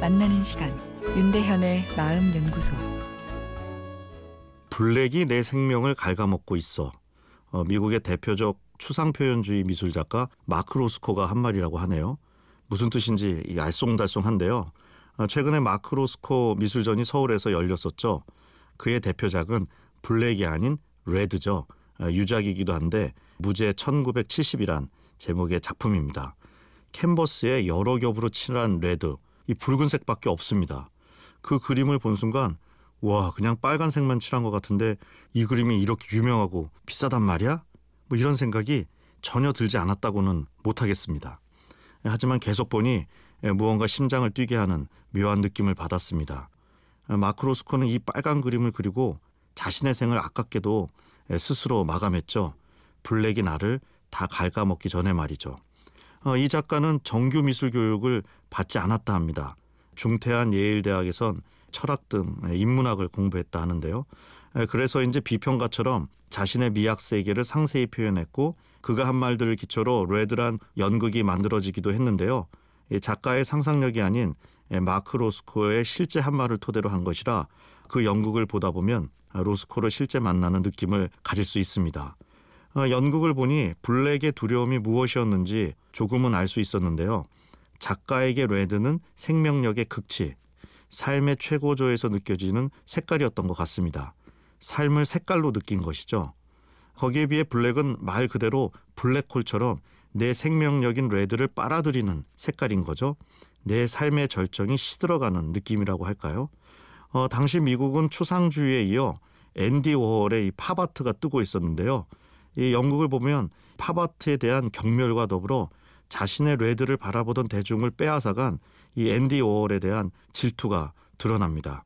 만나는 시간 윤대현의 마음 연구소 블랙이 내 생명을 갉아먹고 있어. 어, 미국의 대표적 추상 표현주의 미술 작가 마크 로스코가 한 말이라고 하네요. 무슨 뜻인지 알쏭달쏭한데요. 어, 최근에 마크 로스코 미술전이 서울에서 열렸었죠. 그의 대표작은 블랙이 아닌 레드죠. 어, 유작이기도 한데 무제 1970이란 제목의 작품입니다. 캔버스에 여러 겹으로 칠한 레드, 이 붉은색밖에 없습니다. 그 그림을 본 순간 와 그냥 빨간색만 칠한 것 같은데 이 그림이 이렇게 유명하고 비싸단 말이야? 뭐 이런 생각이 전혀 들지 않았다고는 못하겠습니다. 하지만 계속 보니 무언가 심장을 뛰게 하는 묘한 느낌을 받았습니다. 마크로스코는 이 빨간 그림을 그리고 자신의 생을 아깝게도 스스로 마감했죠. 블랙이 나를 다 갉아먹기 전에 말이죠. 어, 이 작가는 정규 미술 교육을 받지 않았다 합니다. 중퇴한 예일대학에선 철학 등 인문학을 공부했다 하는데요. 그래서 이제 비평가처럼 자신의 미학 세계를 상세히 표현했고 그가 한 말들을 기초로 레드란 연극이 만들어지기도 했는데요. 작가의 상상력이 아닌 마크 로스코의 실제 한 말을 토대로 한 것이라 그 연극을 보다 보면 로스코를 실제 만나는 느낌을 가질 수 있습니다. 어, 연극을 보니 블랙의 두려움이 무엇이었는지 조금은 알 수 있었는데요. 작가에게 레드는 생명력의 극치, 삶의 최고조에서 느껴지는 색깔이었던 것 같습니다. 삶을 색깔로 느낀 것이죠. 거기에 비해 블랙은 말 그대로 블랙홀처럼 내 생명력인 레드를 빨아들이는 색깔인 거죠. 내 삶의 절정이 시들어가는 느낌이라고 할까요? 어, 당시 미국은 추상주의에 이어 앤디 워홀의 이 팝아트가 뜨고 있었는데요. 이 연극을 보면 팝아트에 대한 경멸과 더불어 자신의 레드를 바라보던 대중을 빼앗아간 이 앤디 워홀에 대한 질투가 드러납니다.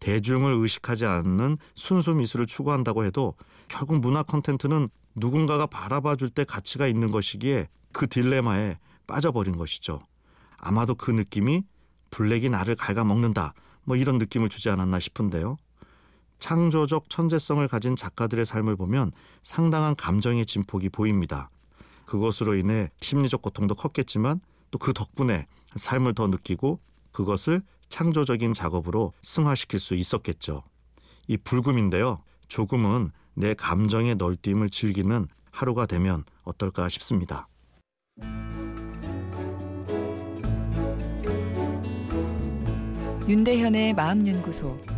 대중을 의식하지 않는 순수 미술을 추구한다고 해도 결국 문화 콘텐츠는 누군가가 바라봐 줄 때 가치가 있는 것이기에 그 딜레마에 빠져버린 것이죠. 아마도 그 느낌이 블랙이 나를 갉아먹는다 뭐 이런 느낌을 주지 않았나 싶은데요. 창조적 천재성을 가진 작가들의 삶을 보면 상당한 감정의 진폭이 보입니다. 그것으로 인해 심리적 고통도 컸겠지만 또 그 덕분에 삶을 더 느끼고 그것을 창조적인 작업으로 승화시킬 수 있었겠죠. 이 불금인데요. 조금은 내 감정의 널뛰임을 즐기는 하루가 되면 어떨까 싶습니다. 윤대현의 마음연구소